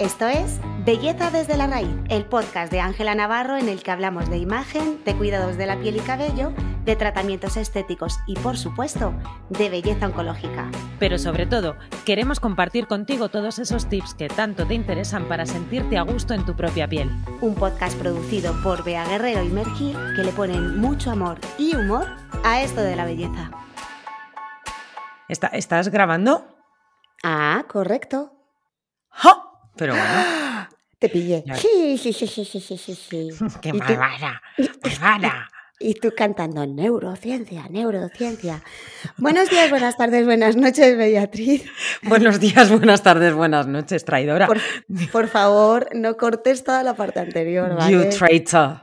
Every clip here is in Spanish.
Esto es Belleza desde la raíz, el podcast de Ángela Navarro en el que hablamos de imagen, de cuidados de la piel y cabello, de tratamientos estéticos y, por supuesto, de belleza oncológica. Pero sobre todo, queremos compartir contigo todos esos tips que tanto te interesan para sentirte a gusto en tu propia piel. Un podcast producido por Bea Guerrero y Mergir que le ponen mucho amor y humor a esto de la belleza. ¿Estás grabando? Ah, correcto. ¡Ja! Pero bueno. Te pillé. Sí, sí, sí, sí, sí, sí, sí. ¡Qué malvada! ¡Malvada! Y tú cantando neurociencia, neurociencia. Buenos días, buenas tardes, buenas noches, Beatriz. Buenos días, buenas tardes, buenas noches, traidora. Por, por favor, no cortes toda la parte anterior, ¿vale? You traitor.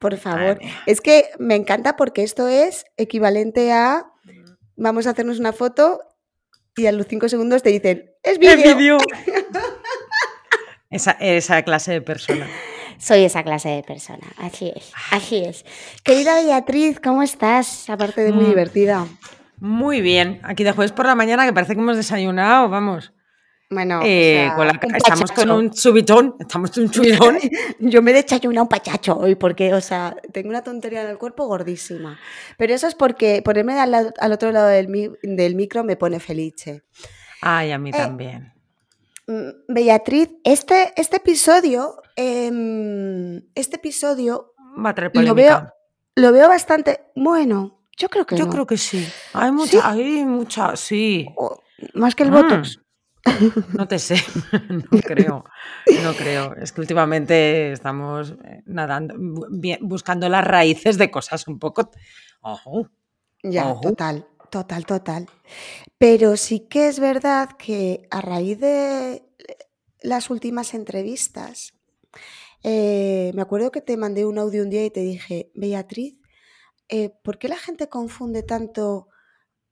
por favor. Es que me encanta porque esto es equivalente a vamos a hacernos una foto y a los cinco segundos te dicen, es vídeo. esa, esa clase de persona. Soy esa clase de persona, así es, así es. Querida Beatriz, ¿cómo estás? Aparte de muy Mm. divertida. Muy bien. Aquí de jueves por la mañana que parece que hemos desayunado, vamos. Bueno, o Eh, sea, con la- un estamos con un subitón, estamos con un subidón. Yo me he desayunado un pachacho hoy porque, o sea, tengo una tontería en el cuerpo gordísima. Pero eso es porque ponerme al, otro lado del, mi- del micro me pone felice. Ay, a mí Eh, también. Mm, Beatriz, este, este episodio, em, este episodio Va a traer lo veo, lo veo bastante, bueno, yo creo que Yo no. creo que sí. Hay mucha, hay mucha, sí. O- más que el Mm. Botox. No te sé, no creo, no creo. Es que últimamente estamos eh, nadando, buscando las raíces de cosas un poco. Ojo. Ya, Ojo. total, total, total. Pero sí que es verdad que a raíz de las últimas entrevistas, eh, me acuerdo que te mandé un audio un día y te dije, Beatriz, eh, ¿por qué la gente confunde tanto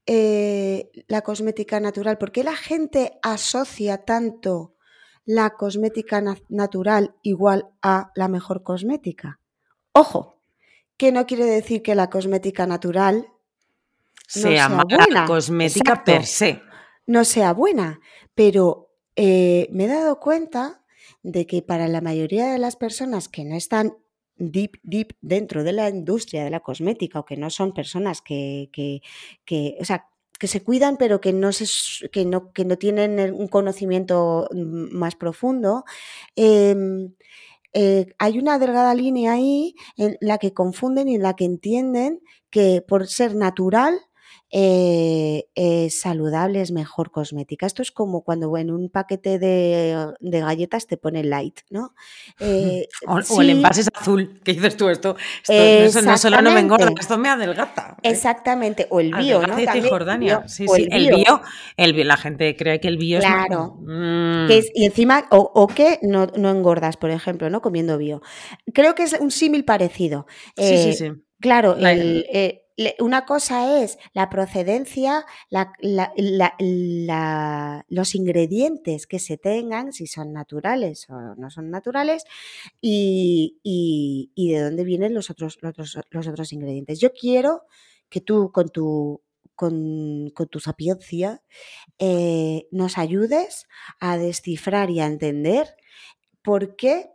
eh, la cosmética natural? ¿Por qué la gente asocia tanto la cosmética na- natural igual a la mejor cosmética? Ojo, que no quiere decir que la cosmética natural sea sea mala buena, cosmética exacto. per se. no sea buena, pero eh, me he dado cuenta de que para la mayoría de las personas que no están deep, deep dentro de la industria de la cosmética o que no son personas que, que, que, o sea, que se cuidan pero que no, se, que no, que no tienen un conocimiento mm, más profundo, em, eh, hay una delgada línea ahí en la que confunden y en la que entienden que por ser natural eh, eh, saludable es mejor cosmética. Esto es como cuando en un paquete de, de galletas te pone light, ¿no? Eh, O, o el envase es azul. ¿Qué dices tú? Esto, esto no solo no me engorda, esto me adelgaza. ¿eh? exactamente, o el bio, ¿no? También, bio, Sí, sí. El bio, bio, el bio, la gente cree que el bio Claro. es. Mm. que es- y encima, o, o que no, no engordas, por ejemplo, ¿no? Comiendo bio. Creo que es un símil parecido. Sí, sí, Eh, sí. Claro, La- el, una cosa es la procedencia, los ingredientes que se tengan, si son naturales o no son naturales, y, y- y de dónde vienen los otros, los, otros, los otros ingredientes. Yo quiero que tú con tu, con, con tu sapiencia eh, nos ayudes a descifrar y a entender por qué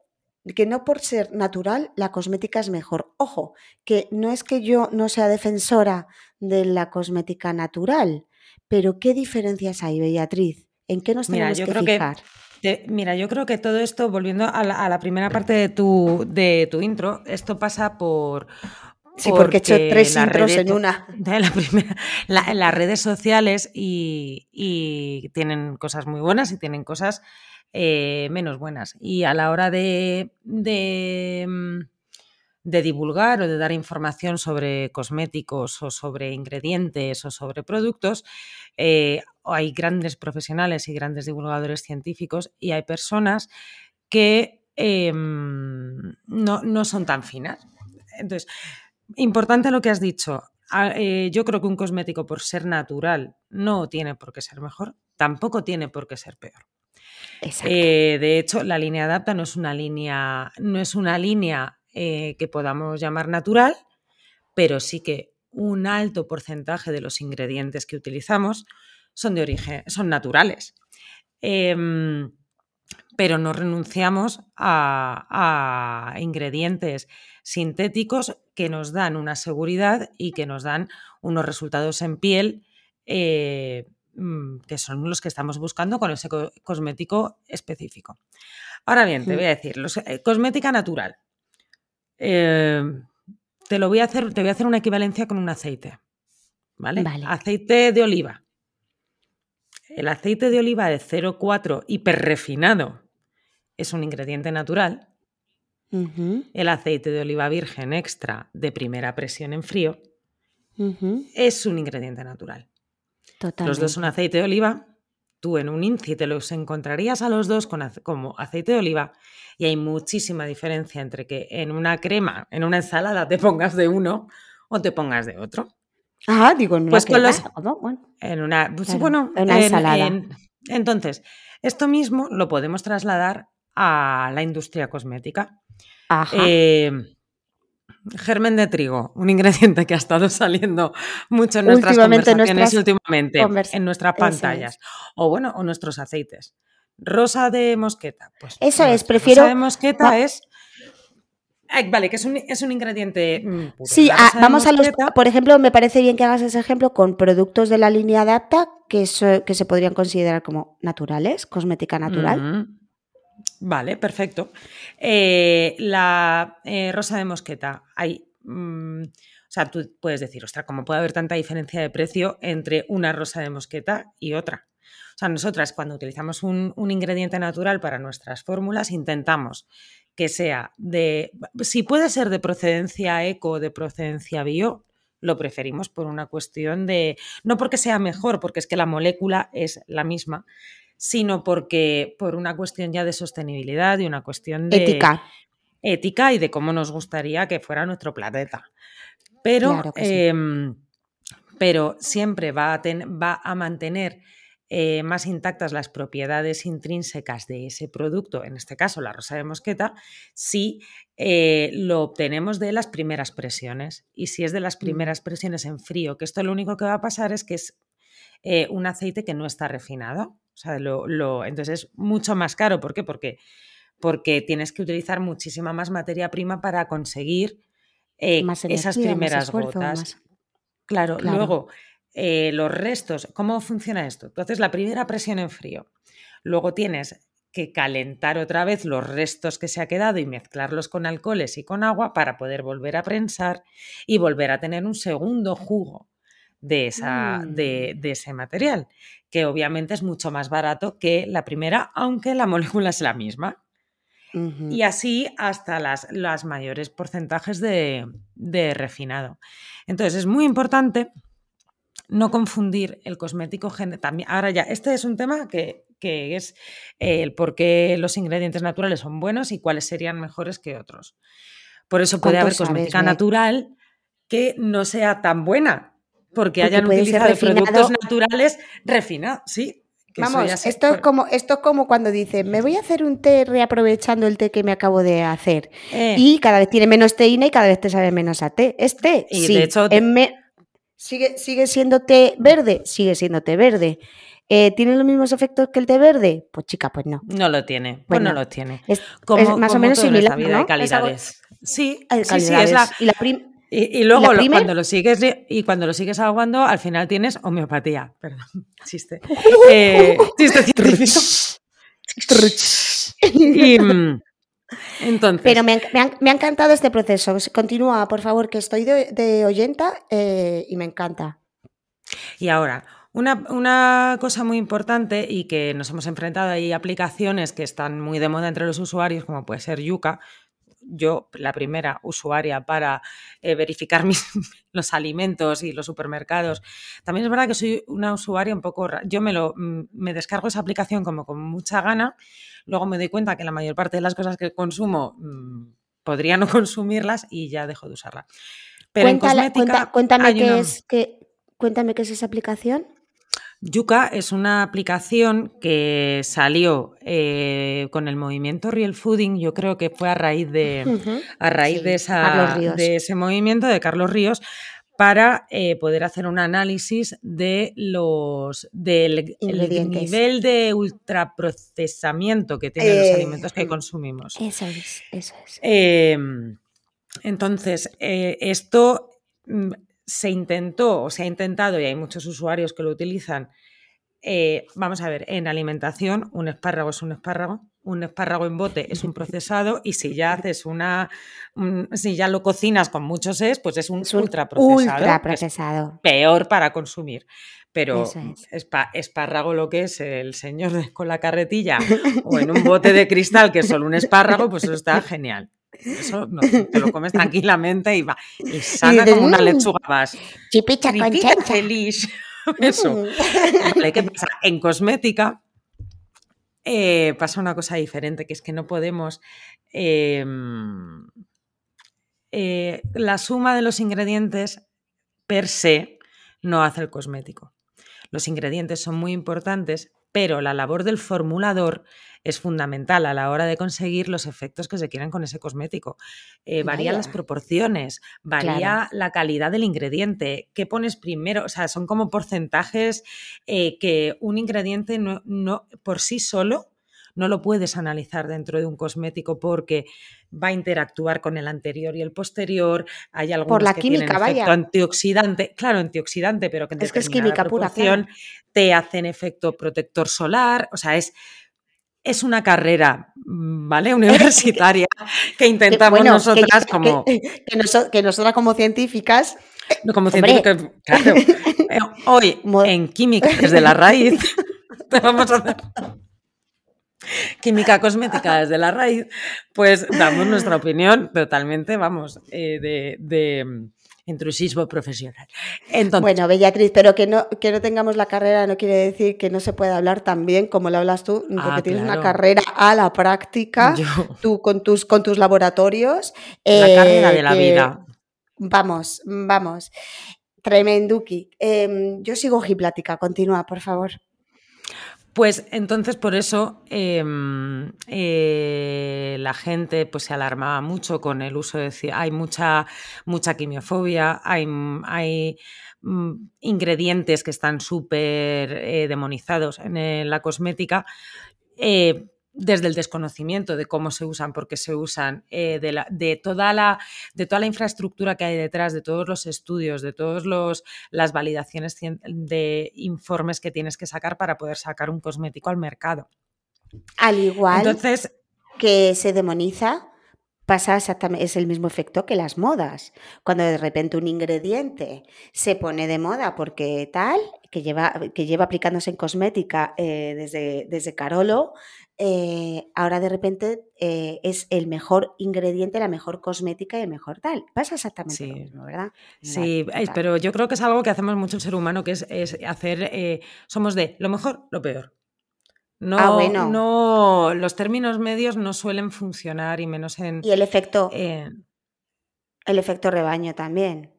que no por ser natural la cosmética es mejor. Ojo, que no es que yo no sea defensora de la cosmética natural, pero ¿qué diferencias hay, Beatriz? ¿En qué nos Mira, tenemos yo que creo que fijar? Te- mira, yo creo que todo esto, volviendo a la, a la primera parte de tu, de tu intro, esto pasa por. Sí, porque he hecho tres intros redes en una. la primera- la- las redes sociales y, y tienen cosas muy buenas y tienen cosas eh, menos buenas. Y a la hora mm, de divulgar o de dar información sobre cosméticos o sobre ingredientes o sobre productos, eh, hay grandes profesionales y grandes divulgadores científicos y hay personas que eh, no, no son tan finas. Entonces, importante lo que has dicho. A- eh, yo creo que un cosmético por ser natural no tiene por qué ser mejor, tampoco tiene por qué ser peor. Eh, de hecho, la línea adapta no es una línea, no es una línea eh, que podamos llamar natural, pero sí que un alto porcentaje de los ingredientes que utilizamos son de origen, son naturales. Em, pero no renunciamos a, ingredientes sintéticos que nos dan una seguridad y que nos dan unos resultados en piel eh, que son los que estamos buscando con ese cosmético específico. Ahora bien, te voy a decir, eh, cosmética natural. Eh, te lo voy a hacer, te voy a hacer una equivalencia con un aceite. ¿Vale? Aceite de oliva. El aceite de oliva de 0,4 hiperrefinado es un ingrediente natural. El aceite de oliva virgen extra de primera presión en frío es un ingrediente natural. Los dos son aceite de oliva. Tú en un INCI te los encontrarías a los dos con, como aceite de oliva y hay muchísima diferencia entre que en una crema, en una ensalada te pongas de uno o te pongas de otro. Ah, digo, en una pues En una, pues bueno, ensalada. entonces, esto mismo lo podemos trasladar a la industria cosmética. Eh, germen de trigo, un ingrediente que ha estado saliendo mucho en nuestras conversaciones últimamente, en nuestras pantallas. O bueno, o nuestros aceites. Rosa de mosqueta. Pues, Eso es, prefiero. Rosa de mosqueta es vale, que es un, es un ingrediente. Mm, sí, vamos a los. Por ejemplo, me parece bien que hagas ese ejemplo con productos de la línea Adapta que, que se podrían considerar como naturales, cosmética natural. Vale, perfecto. Eh, la eh, rosa de mosqueta, hay. Mm, o sea, tú puedes decir, ostras, ¿cómo puede haber tanta diferencia de precio entre una rosa de mosqueta y otra? O sea, nosotras cuando utilizamos un, un ingrediente natural para nuestras fórmulas intentamos que sea de, si puede ser de procedencia eco o de procedencia bio, lo preferimos por una cuestión de, no porque sea mejor, porque es que la molécula es la misma, sino porque por una cuestión ya de sostenibilidad y una cuestión de ética. Ética y de cómo nos gustaría que fuera nuestro planeta. Pero, em, pero siempre va a, va a mantener eh, más intactas las propiedades intrínsecas de ese producto, en este caso la rosa de mosqueta, si eh, lo obtenemos de las primeras presiones. Y si es de las mm. primeras presiones en frío, que esto lo único que va a pasar es que es eh, un aceite que no está refinado. O sea, lo, entonces es mucho más caro. ¿Por qué? Porque, porque tienes que utilizar muchísima más materia prima para conseguir esas primeras gotas. claro, luego eh, los restos, ¿cómo funciona esto? Entonces, la primera presión en frío. Luego tienes que calentar otra vez los restos que se ha quedado y mezclarlos con alcoholes y con agua para poder volver a prensar y volver a tener un segundo jugo de, esa, de, mm. ese material, que obviamente es mucho más barato que la primera, aunque la molécula es la misma. Y así hasta las, las mayores porcentajes de, de refinado. Entonces es muy importante no confundir el cosmético también ahora ya este es un tema que, es el por qué los ingredientes naturales son buenos y cuáles serían mejores que otros por eso puede haber cosmética natural que no sea tan buena porque, hayan utilizado productos naturales refinados sí Vamos, esto es, como, esto como cuando dice, me voy a hacer un té reaprovechando el té que me acabo de hacer. Eh. Y cada vez tiene menos teína y cada vez te sabe menos a té. Es té, y sí. De hecho, ¿Sigue, ¿Sigue siendo té verde? Sigue siendo té verde. Eh, ¿Tiene los mismos efectos que el té verde? Pues chica, pues no. No lo tiene, pues no lo tiene. Es, más o menos similar, ¿no? calidades. Sí, sí, sí, es la... Y, luego cuando lo sigues y cuando lo sigues aguando, al final tienes homeopatía. Perdón, chiste. eh, chiste científico. y, mm, entonces. Pero me, ha, encantado este proceso. Continúa, por favor, que estoy de, oyenta eh, y me encanta. Y ahora, una, cosa muy importante y que nos hemos enfrentado, hay aplicaciones que están muy de moda entre los usuarios, como puede ser Yuka, yo, la primera usuaria para eh, verificar los alimentos y los supermercados. También es verdad que soy una usuaria un poco... Yo me, lo, mm, me descargo esa aplicación como con mucha gana, luego me doy cuenta que la mayor parte de las cosas que consumo mm, podría no consumirlas y ya dejo de usarla. Pero en cosmética, cuéntame, qué es, que, cuéntame qué es esa aplicación. Yuka es una aplicación que salió eh, con el movimiento Real Fooding, yo creo que fue a raíz de, a raíz de, esa, de ese movimiento de Carlos Ríos, para eh, poder hacer un análisis de los del nivel de ultraprocesamiento que tienen los alimentos que consumimos. Eso es, eso es. Em, entonces, eh, esto mm, se intentó o se ha intentado, y hay muchos usuarios que lo utilizan, eh, vamos a ver, en alimentación un espárrago es un espárrago, un espárrago en bote es un procesado y si ya haces una, si ya lo cocinas con muchos es, pues es un, ultra procesado. peor para consumir. Pero espárrago lo que es el señor con la carretilla o en un bote de cristal que es solo un espárrago, pues eso está genial. Eso te lo comes tranquilamente y va. Y sana como una lechuga más. Chipicha con feliz. Eso. ¿qué pasa? En cosmética eh, pasa una cosa diferente, que es que no podemos... Em, eh, la suma de los ingredientes per se no hace el cosmético. Los ingredientes son muy importantes, pero la labor del formulador es fundamental a la hora de conseguir los efectos que se quieren con ese cosmético. Eh, varían las proporciones, varía la calidad del ingrediente, qué pones primero, o sea, son como porcentajes eh, que un ingrediente no, no, por sí solo no lo puedes analizar dentro de un cosmético porque va a interactuar con el anterior y el posterior. Hay algunos Por la que química, tienen efecto antioxidante, claro, antioxidante, pero que en es que es química pura, te hacen efecto protector solar. O sea, es es una carrera, mm, ¿vale? Universitaria que intentamos nosotras como... Que, nosotras como científicas... como científicas, claro. Eh, hoy en química desde la raíz te vamos a hacer... Química cosmética desde la raíz, pues damos nuestra opinión totalmente, vamos, eh, de intrusismo profesional. bueno, Bellatriz, pero que no, que no tengamos la carrera no quiere decir que no se pueda hablar tan bien como lo hablas tú, porque ah, tienes una carrera a la práctica, tú con tus, con tus laboratorios. La carrera de la eh, vida. Vamos, vamos. Tremenduki. Em, yo sigo hiplática, continúa, por favor. Pues entonces por eso em, eh, la gente pues, se alarmaba mucho con el uso de... Hay mucha, mucha quimiofobia, hay, hay mm, ingredientes que están súper eh, demonizados en la cosmética. Eh, desde el desconocimiento de cómo se usan, por qué se usan, eh, de, toda la, de toda la infraestructura que hay detrás, de todos los estudios, de todas las validaciones de informes que tienes que sacar para poder sacar un cosmético al mercado. Al igual Entonces, que se demoniza, pasa exactamente, es el mismo efecto que las modas. Cuando de repente un ingrediente se pone de moda porque tal, que lleva, que lleva aplicándose en cosmética eh, desde, desde Carolo, eh, ahora de repente eh, es el mejor ingrediente, la mejor cosmética y el mejor tal. Pasa exactamente lo mismo, ¿verdad? Sí, pero yo creo que es algo que hacemos mucho el ser humano, que es, hacer, eh, somos de lo mejor, lo peor. No, ah, bueno. no, los términos medios no suelen funcionar y menos en... Y el efecto... el efecto rebaño también.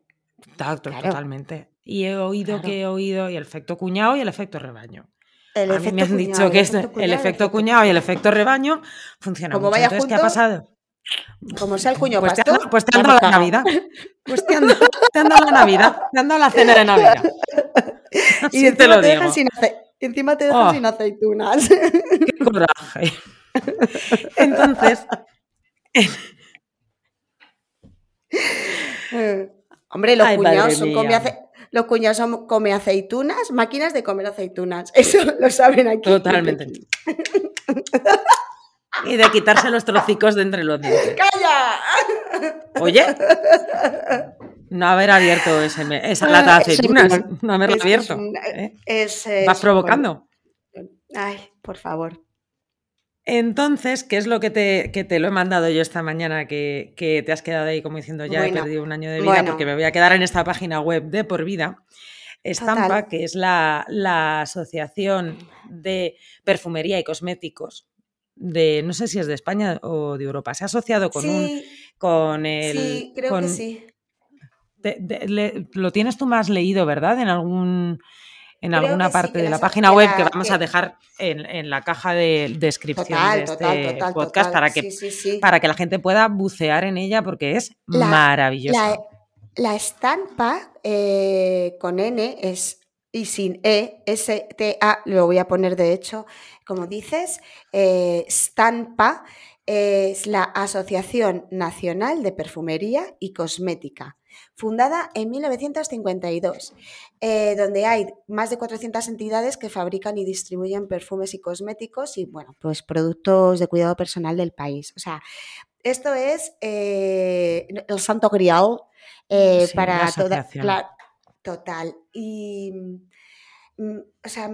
Totalmente. Y he oído que he oído y el efecto cuñado y el efecto rebaño a mí me han dicho que es el efecto cuñado y el efecto rebaño funciona Como mucho. Entonces, ¿qué ha pasado? Como sea el cuñado pues pastor, te pues te han dado la Navidad. Pues te han, dado la Navidad. Te han dado la cena de Navidad. y te lo digo. Sin encima te dejan oh. sin aceitunas. Qué coraje. Entonces. Hombre, los cuñados son como los cuñados son come aceitunas, máquinas de comer aceitunas. Eso lo saben aquí. Totalmente. y de quitarse los trocicos de entre los dientes. ¡Calla! Oye, no haber abierto esa lata de aceitunas, no haberlo abierto. ¿eh? Vas provocando. Ay, por favor. Entonces, ¿qué es lo que te, que te lo he mandado yo esta mañana? Que, te has quedado ahí como diciendo, ya he perdido un año de vida porque me voy a quedar en esta página web de por vida. Estampa, que es la, Asociación de Perfumería y Cosméticos de, no sé si es de España o de Europa, se ha asociado con un, con el... Sí, creo que sí. lo tienes tú más leído, ¿verdad? En algún en alguna parte de la página web que vamos a dejar en, la caja de descripción de este podcast para, que, para que la gente pueda bucear en ella porque es maravillosa. La estampa eh, con N es y sin E, S-T-A, lo voy a poner de hecho, como dices, eh, Stampa es la Asociación Nacional de Perfumería y Cosmética, fundada en 1952, eh, donde hay más de 400 entidades que fabrican y distribuyen perfumes y cosméticos y, bueno, pues productos de cuidado personal del país. O sea, esto es eh, el santo grial eh, para toda. Claro, total. Y. Mm, o sea,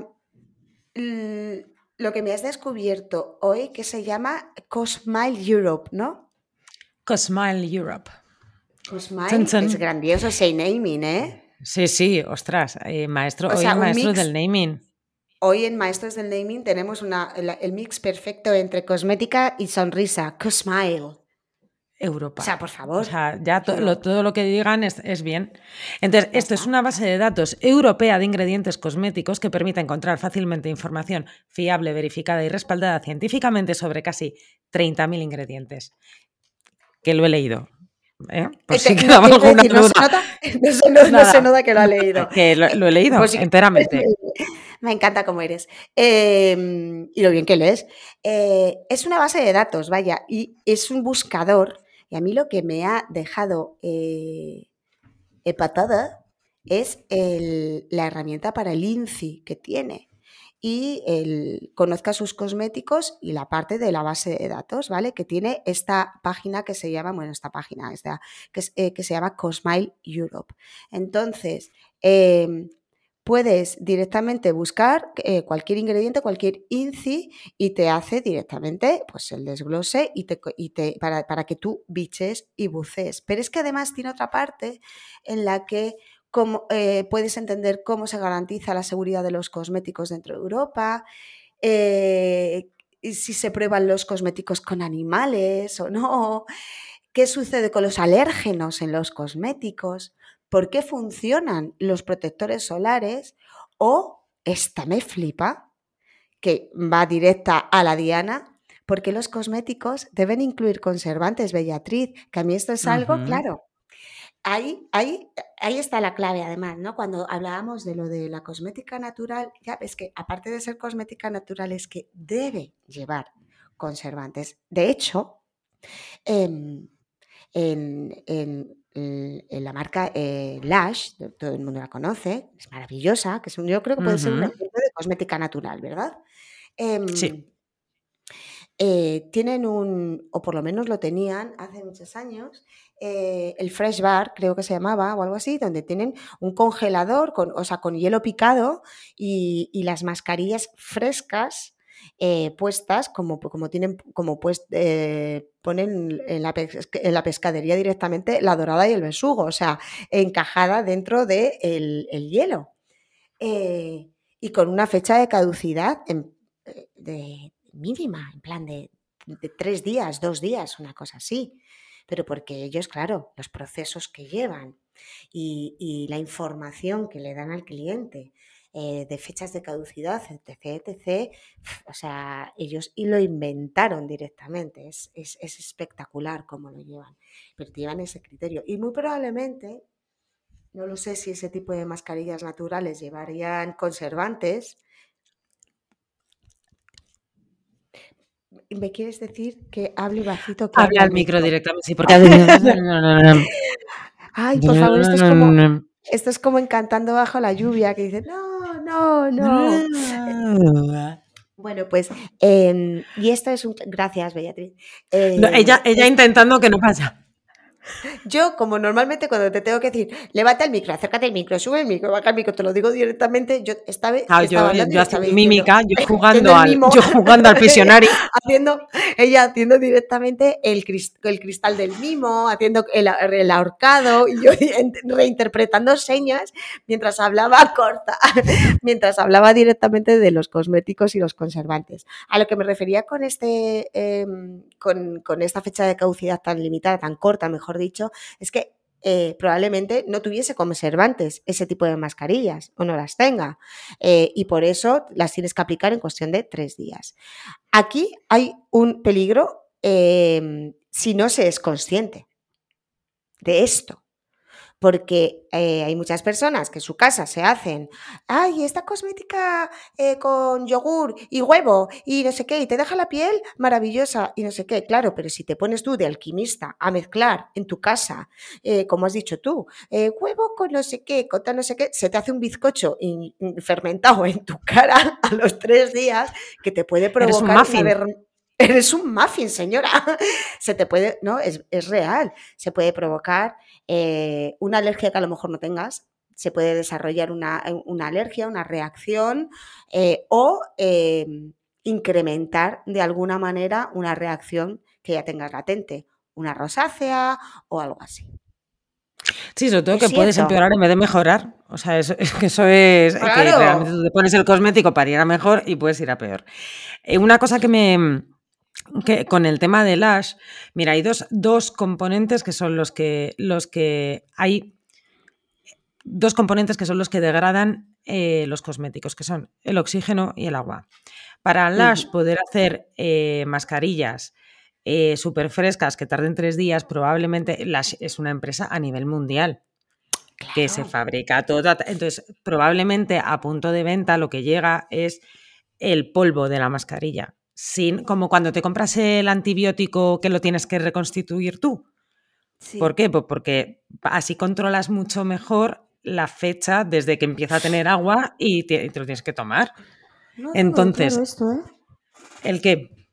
lo que me has descubierto hoy que se llama Cosmile Europe, ¿no? Cosmile Europe. Es grandioso ese naming, ¿eh? Sí, sí, ostras, eh, maestro, hoy maestro del naming. Hoy en Maestros del Naming tenemos una, el, mix perfecto entre cosmética y sonrisa. Cosmile. Europa. O sea, por favor. O sea, ya todo lo que digan es, bien. Entonces, esto es una base de datos europea de ingredientes cosméticos que permite encontrar fácilmente información fiable, verificada y respaldada científicamente sobre casi 30.000 ingredientes. Que lo he leído. ¿Eh? Por si quedaba alguna duda. No se, nota, que lo ha leído. Que lo, he leído pues enteramente. Me encanta cómo eres. Em, y lo bien que lees. Eh, es una base de datos, vaya, y es un buscador y a mí lo que me ha dejado eh, epatada es la herramienta para el INCI que tiene y el, conozca sus cosméticos y la parte de la base de datos, ¿vale? Que tiene esta página que se llama, bueno, esta página, que, eh, que se llama Cosmile Europe. Entonces, em, puedes directamente buscar eh, cualquier ingrediente, cualquier INCI y te hace directamente pues, el desglose y te, te, para, para, que tú biches y bucees. Pero es que además tiene otra parte en la que como, eh, puedes entender cómo se garantiza la seguridad de los cosméticos dentro de Europa, eh, si se prueban los cosméticos con animales o no, qué sucede con los alérgenos en los cosméticos por qué funcionan los protectores solares o, esta me flipa, que va directa a la diana, porque los cosméticos deben incluir conservantes, Bellatriz, que a mí esto es algo, claro. Ahí, ahí, ahí está la clave, además, ¿no? Cuando hablábamos de lo de la cosmética natural, ya ves que aparte de ser cosmética natural, es que debe llevar conservantes. De hecho, em, en en la marca eh, Lash, todo el mundo la conoce, es maravillosa, que es yo creo que puede ser un ejemplo de cosmética natural, ¿verdad? sí. Eh, tienen un, o por lo menos lo tenían hace muchos años, eh, el Fresh Bar, creo que se llamaba, o algo así, donde tienen un congelador, con, o sea, con hielo picado y, y las mascarillas frescas eh, puestas como, como tienen, como pues ponen en la, pescadería directamente la dorada y el besugo, o sea, encajada dentro del de el hielo. Y con una fecha de caducidad de mínima, en plan de, tres días, dos días, una cosa así. Pero porque ellos, claro, los procesos que llevan y, la información que le dan al cliente eh, de fechas de caducidad, etc, etc. O sea, ellos y lo inventaron directamente. Es, es, espectacular cómo lo llevan, pero llevan ese criterio. Y muy probablemente, no lo sé si ese tipo de mascarillas naturales llevarían conservantes. ¿Me quieres decir que hable bajito? Que Habla al micro, directamente, sí, porque... Ay, por favor, esto es como... Esto es como encantando bajo la lluvia, que dice, no, no, no. Bueno, pues, em, y esto es un... Gracias, Beatriz. ella, em, ella intentando que no pasa. Yo, como normalmente cuando te tengo que decir, levanta el micro, acércate el micro, sube el micro, baja el micro, te lo digo directamente, yo esta vez ah, yo, mímica, yo jugando, al, yo jugando al prisionario. haciendo, ella haciendo directamente el, el cristal del mimo, haciendo el, el, ahorcado, y yo reinterpretando señas mientras hablaba corta, mientras hablaba directamente de los cosméticos y los conservantes. A lo que me refería con, este, em, con, con esta fecha de caducidad tan limitada, tan corta, mejor dicho, es que eh, probablemente no tuviese conservantes ese tipo de mascarillas o no las tenga. Eh, y por eso las tienes que aplicar en cuestión de tres días. Aquí hay un peligro em, si no se es consciente de esto. Porque eh, hay muchas personas que en su casa se hacen, ay, esta cosmética eh, con yogur y huevo y no sé qué, y te deja la piel maravillosa y no sé qué, claro, pero si te pones tú de alquimista a mezclar en tu casa, eh, como has dicho tú, huevo con no sé qué, con tal no sé qué, se te hace un bizcocho fermentado en tu cara a los tres días que te puede provocar Eres un muffin, señora. Se te puede, no, es, real. Se puede provocar eh, una alergia que a lo mejor no tengas, se puede desarrollar una, alergia, una reacción eh, o eh, incrementar de alguna manera una reacción que ya tengas latente, una rosácea o algo así. Sí, sobre todo que puedes empeorar en vez de mejorar. O sea, eso, es que eso es que realmente tú te pones el cosmético para ir a mejor y puedes ir a peor. una cosa que me, que con el tema del Ash, mira, hay dos, dos, componentes que son los que, los que hay dos componentes que son los que degradan eh, los cosméticos, que son el oxígeno y el agua. Para Lash poder hacer eh, mascarillas eh, súper frescas que tarden tres días, probablemente Lash es una empresa a nivel mundial. que se fabrica todo. Entonces, probablemente a punto de venta lo que llega es el polvo de la mascarilla como cuando te compras el antibiótico que lo tienes que reconstituir tú. ¿Por qué? Pues porque así controlas mucho mejor la fecha desde que empieza a tener agua y te, lo tienes que tomar. Entonces, esto, ¿eh? ¿el qué?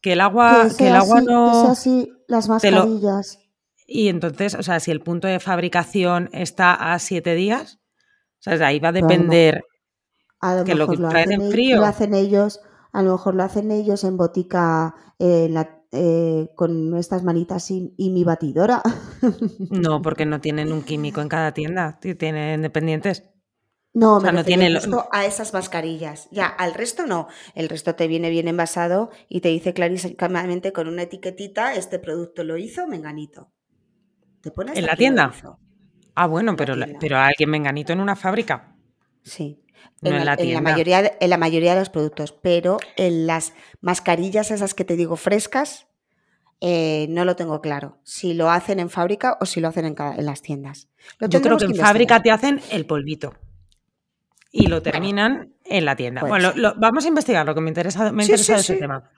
Que el agua, que, el agua no. Que así las mascarillas. Y entonces, o sea, si el punto de fabricación está a siete días, o sea, ahí va a depender que lo que traen en frío. Lo hacen ellos a lo mejor lo hacen ellos en botica eh, eh, con estas manitas y, mi batidora. No, porque no tienen un químico en cada tienda, tienen dependientes. No, o sea, no tiene a esas mascarillas. Ya, al resto no. El resto te viene bien envasado y te dice clarísimamente con una etiquetita, este producto lo hizo Menganito. ¿Te pones ¿En la tienda? Ah, bueno, pero, pero alguien Menganito en una fábrica. Sí en, la, mayoría de, en la mayoría de los productos, pero en las mascarillas esas que te digo frescas, eh, no lo tengo claro. Si lo hacen en fábrica o si lo hacen en, en las tiendas. Yo creo que, en fábrica te hacen el polvito y lo terminan en la tienda. Bueno, vamos a investigar lo que me interesa, me interesa ese tema.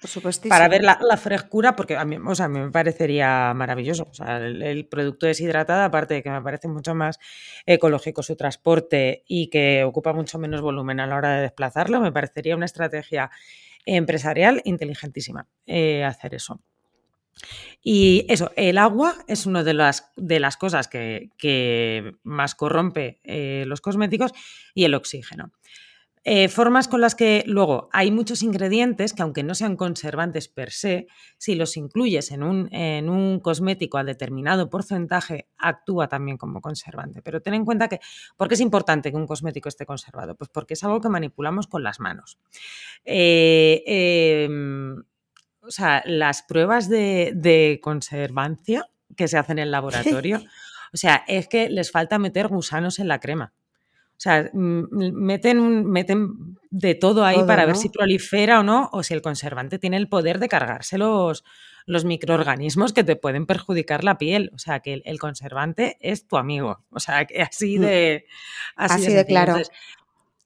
Para ver la, frescura, porque a mí, o sea, a mí me parecería maravilloso. O sea, el, producto deshidratado, aparte de que me parece mucho más ecológico su transporte y que ocupa mucho menos volumen a la hora de desplazarlo, me parecería una estrategia empresarial inteligentísima eh, hacer eso. Y eso, el agua es una de las, de las cosas que, más corrompe eh, los cosméticos y el oxígeno. Eh, formas con las que luego hay muchos ingredientes que aunque no sean conservantes per se, si los incluyes en un, en un, cosmético a determinado porcentaje, actúa también como conservante. Pero ten en cuenta que, ¿por qué es importante que un cosmético esté conservado? Pues porque es algo que manipulamos con las manos. Eh, em, o sea, las pruebas de, conservancia que se hacen en el laboratorio, o sea, es que les falta meter gusanos en la crema. O sea, meten, meten de todo ahí para ver si prolifera o no, o si el conservante tiene el poder de cargarse los, los microorganismos que te pueden perjudicar la piel. O sea, que el, conservante es tu amigo. O sea, que así mm. de, así, de, claro.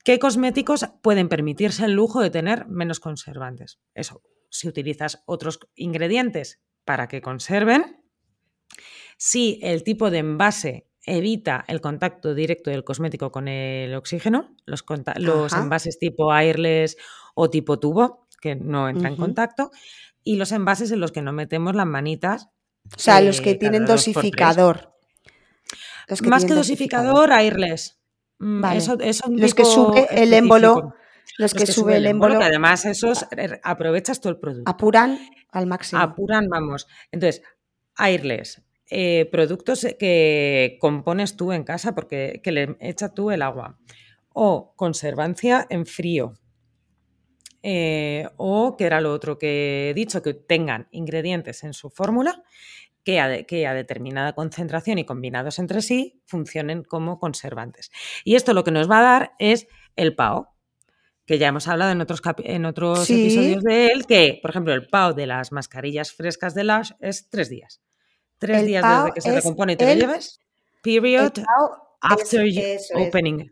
¿Qué cosméticos pueden permitirse el lujo de tener menos conservantes? Eso, si utilizas otros ingredientes para que conserven, si el tipo de envase evita el contacto directo del cosmético con el oxígeno, los, envases tipo airless o tipo tubo, que no entran en contacto, y los envases en los que no metemos las manitas. O sea, los que tienen dosificador. Más que dosificador, airless. Mm, los que sube el émbolo los, que, sube el émbolo. además esos er, aprovechas todo el producto. Apuran al máximo. Apuran, vamos. Entonces, airless, eh, productos que compones tú en casa porque que le echa tú el agua. O conservancia en frío. Eh, o que era lo otro que he dicho, que tengan ingredientes en su fórmula que a, que a, determinada concentración y combinados entre sí funcionen como conservantes. Y esto lo que nos va a dar es el PAO, que ya hemos hablado en otros, en otros episodios de él, que, por ejemplo, el PAO de las mascarillas frescas de Lush es tres días. Tres días desde que se recompone y te lo lleves. Period after opening.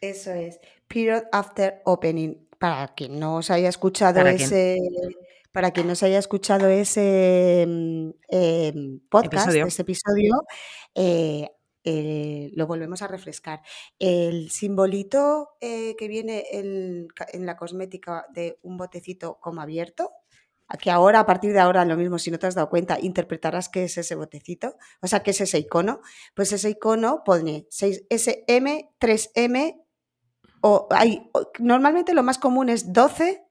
eso es. Period after opening. Para quien no os haya escuchado ese. Para quien no se haya escuchado ese em, podcast, ese episodio, eh, eh, lo volvemos a refrescar. El simbolito eh, que viene en, la cosmética de un botecito como abierto, que ahora, a partir de ahora, lo mismo, si no te has dado cuenta, interpretarás qué es ese botecito, o sea, qué es ese icono. Pues ese icono pone 6SM, 3M, o hay, normalmente lo más común es 12,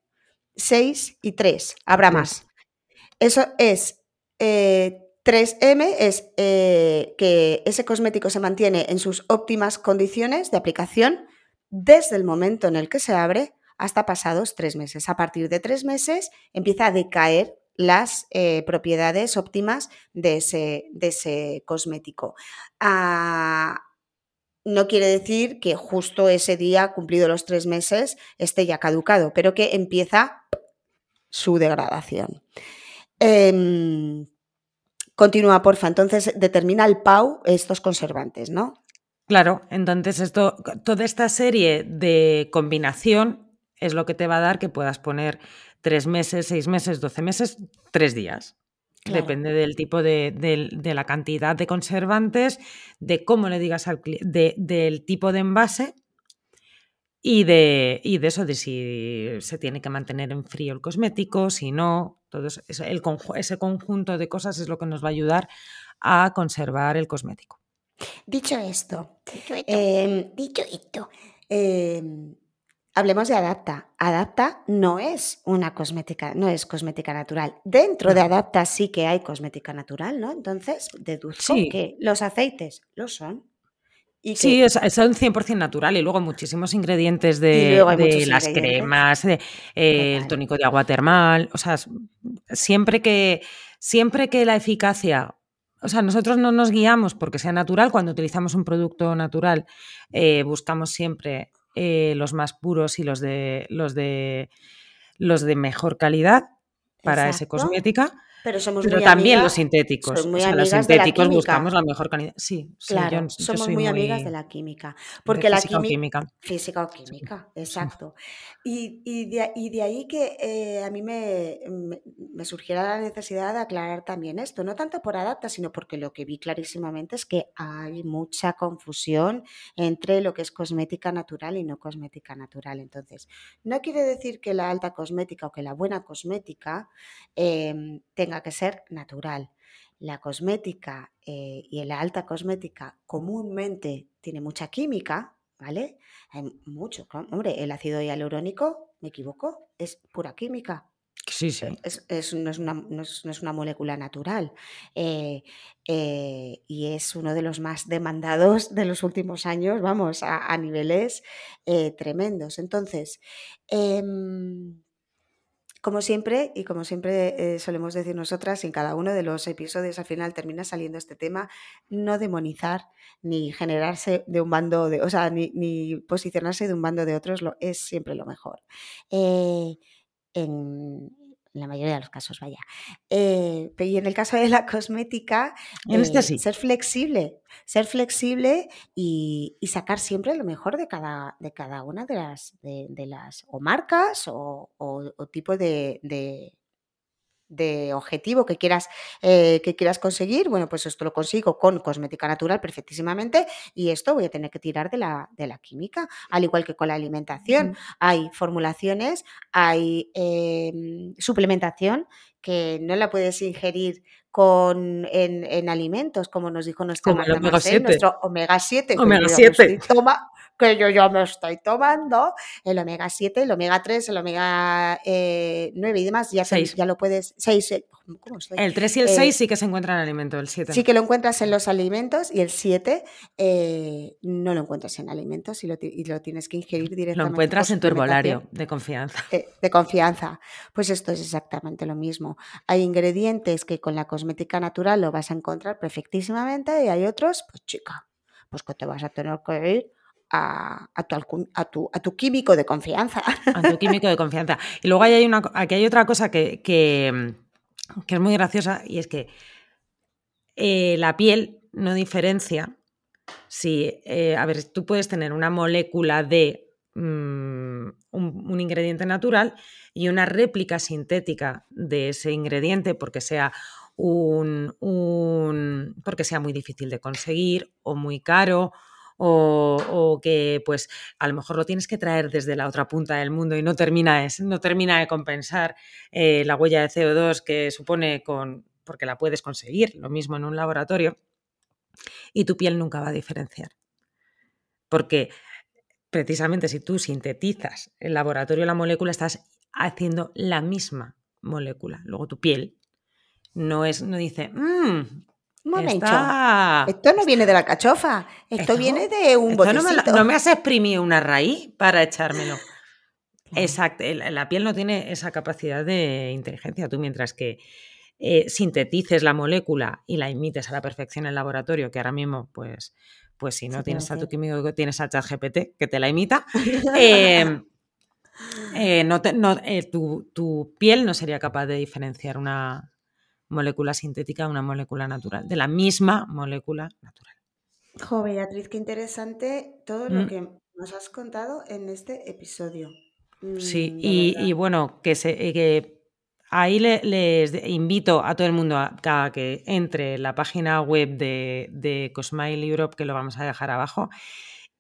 6 y 3, habrá más. Eso es 3M eh, es eh, que ese cosmético se mantiene en sus óptimas condiciones de aplicación desde el momento en el que se abre hasta pasados tres meses. A partir de tres meses empieza a decaer las eh, propiedades óptimas de ese, de ese cosmético. Ah, no quiere decir que justo ese día, cumplido los tres meses, esté ya caducado, pero que empieza su degradación. Em, Continúa, porfa. Entonces, determina el PAU estos conservantes, ¿no? Claro, entonces esto, toda esta serie de combinación es lo que te va a dar que puedas poner tres meses, seis meses, doce meses, tres días. Depende del tipo de, la cantidad de conservantes, de cómo le digas al cliente, del tipo de envase y de, y de eso, de si se tiene que mantener en frío el cosmético, si no, todo ese conjunto de cosas es lo que nos va a ayudar a conservar el cosmético. Dicho esto, dicho esto, em, em, hablemos de Adapta. Adapta no es una cosmética, no es cosmética natural. Dentro de Adapta sí que hay cosmética natural, ¿no? Entonces, deduzco que los aceites lo son. Sí, es, es, un 100% natural y luego muchísimos ingredientes de, las cremas, el tónico de agua termal, o sea, siempre que, siempre que la eficacia, o sea, nosotros no nos guiamos porque sea natural, cuando utilizamos un producto natural eh, buscamos siempre eh, los más puros y los de, los de, los de mejor calidad para esa cosmética. Pero somos también los sintéticos. los sintéticos buscamos la mejor calidad. Sí, claro, somos muy, amigas de la química. Porque la química. Física o química, exacto. Y, y, de, ahí que eh, a mí me, me, surgiera la necesidad de aclarar también esto. No tanto por adapta, sino porque lo que vi clarísimamente es que hay mucha confusión entre lo que es cosmética natural y no cosmética natural. Entonces, no quiere decir que la alta cosmética o que la buena cosmética em, tenga que ser natural. La cosmética eh, y la alta cosmética comúnmente tiene mucha química, ¿vale? Hay mucho, hombre, el ácido hialurónico, me equivoco, es pura química. Sí, sí. Es, no, es una, molécula natural eh, eh, y es uno de los más demandados de los últimos años, vamos, a, niveles tremendos. Entonces, em, como siempre, y como siempre eh, solemos decir nosotras, en cada uno de los episodios al final termina saliendo este tema, no demonizar ni generarse de un bando de, o sea, ni, posicionarse de un bando de otros lo, es siempre lo mejor. Eh, en la mayoría de los casos, vaya. Eh, y en el caso de la cosmética, este eh, ser flexible, ser flexible y, sacar siempre lo mejor de cada, de cada una de las, de, las o marcas o, tipo de, de objetivo que quieras, eh, que quieras conseguir, bueno, pues esto lo consigo con cosmética natural perfectísimamente y esto voy a tener que tirar de la, de la química, al igual que con la alimentación. Hay formulaciones, hay em, suplementación que no la puedes ingerir con, en, alimentos, como nos dijo nuestra omega nuestro omega 7. Omega 7 que yo ya me estoy tomando, el omega 7, el omega 3, el omega 9 eh, y demás, ya, ya lo puedes. 6, eh, El 3 y el 6 eh, sí que se encuentran en alimento, el 7. Sí que lo encuentras en los alimentos y el 7 no lo encuentras en alimentos y lo, y lo, tienes que ingerir directamente. Lo encuentras en tu herbolario de confianza. de confianza. Pues esto es exactamente lo mismo. Hay ingredientes que con la cosmética natural lo vas a encontrar perfectísimamente y hay otros, pues chica, pues que te vas a tener que ir a, tu, a, tu, químico de confianza. A tu químico de confianza. Y luego hay una, aquí hay otra cosa que, que, es muy graciosa y es que eh, la piel no diferencia Si, eh, a ver, tú puedes tener una molécula de mm, un, ingrediente natural y una réplica sintética de ese ingrediente porque sea un, porque sea muy difícil de conseguir o muy caro o, que pues a lo mejor lo tienes que traer desde la otra punta del mundo y no termina no termina de compensar eh, la huella de CO2 que supone con, porque la puedes conseguir, lo mismo en un laboratorio, y tu piel nunca va a diferenciar. Porque precisamente si tú sintetizas el laboratorio la molécula, estás haciendo la misma molécula. Luego tu piel no es, no dice, mmm, momento. Esto no viene de la cachofa, esto, viene de un botecito. No me, has exprimido una raíz para echármelo. Exacto, la piel no tiene esa capacidad de inteligencia. Tú, mientras que eh, sintetices la molécula y la imites a la perfección en el laboratorio, que ahora mismo, pues, pues si no tienes a tu químico, tienes a ChatGPT que te la imita, em, eh, no eh, tu, tu, piel no sería capaz de diferenciar una, molécula sintética a una molécula natural, de la misma molécula natural. Jo, Beatriz, qué interesante todo lo mm. que nos has contado en este episodio. Sí, mm, y, bueno, que, se, eh, que ahí les invito a todo el mundo a, que entre en la página web de, de Cosmile Europe, que lo vamos a dejar abajo,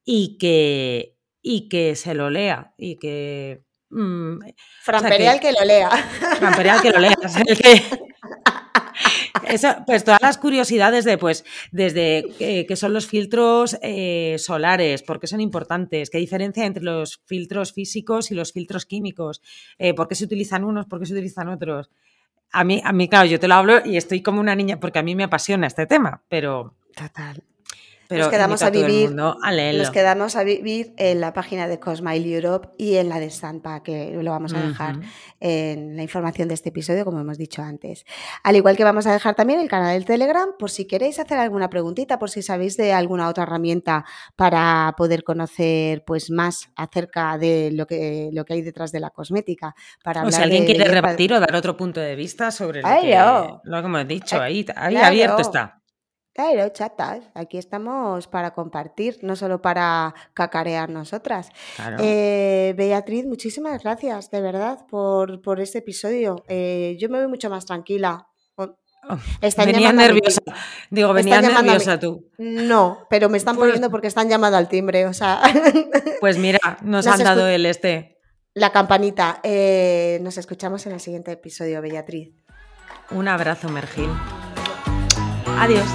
y que, y que se lo lea y que... Mm, Fran que, que, lo lea. Fran que lo lea. El que, pues todas las curiosidades de, pues, desde eh, qué son los filtros eh, solares, por qué son importantes, qué diferencia entre los filtros físicos y los filtros químicos, eh, por qué se utilizan unos, por qué se utilizan otros. A mí, a mí, claro, yo te lo hablo y estoy como una niña porque a mí me apasiona este tema, pero... Total nos quedamos a vivir, nos quedamos a vivir en la página de Cosmile Europe y en la de Stampa, que lo vamos a dejar en la información de este episodio, como hemos dicho antes. Al igual que vamos a dejar también el canal del Telegram, por si queréis hacer alguna preguntita, por si sabéis de alguna otra herramienta para poder conocer pues más acerca de lo que, lo que hay detrás de la cosmética. Para o si alguien quiere rebatir o dar otro punto de vista sobre lo, que, lo que hemos dicho, ahí, ahí abierto está. Claro, chatas. Aquí estamos para compartir, no solo para cacarear nosotras. Eh, Beatriz, muchísimas gracias, de verdad, por, por este episodio. Eh, yo me voy mucho más tranquila. Oh, venía nerviosa. Digo, venía nerviosa tú. No, pero me están pues poniendo porque están llamando al timbre. O sea. Pues mira, nos, han dado el este. La campanita. Eh, nos escuchamos en el siguiente episodio, Beatriz. Un abrazo, Mergil. Adiós.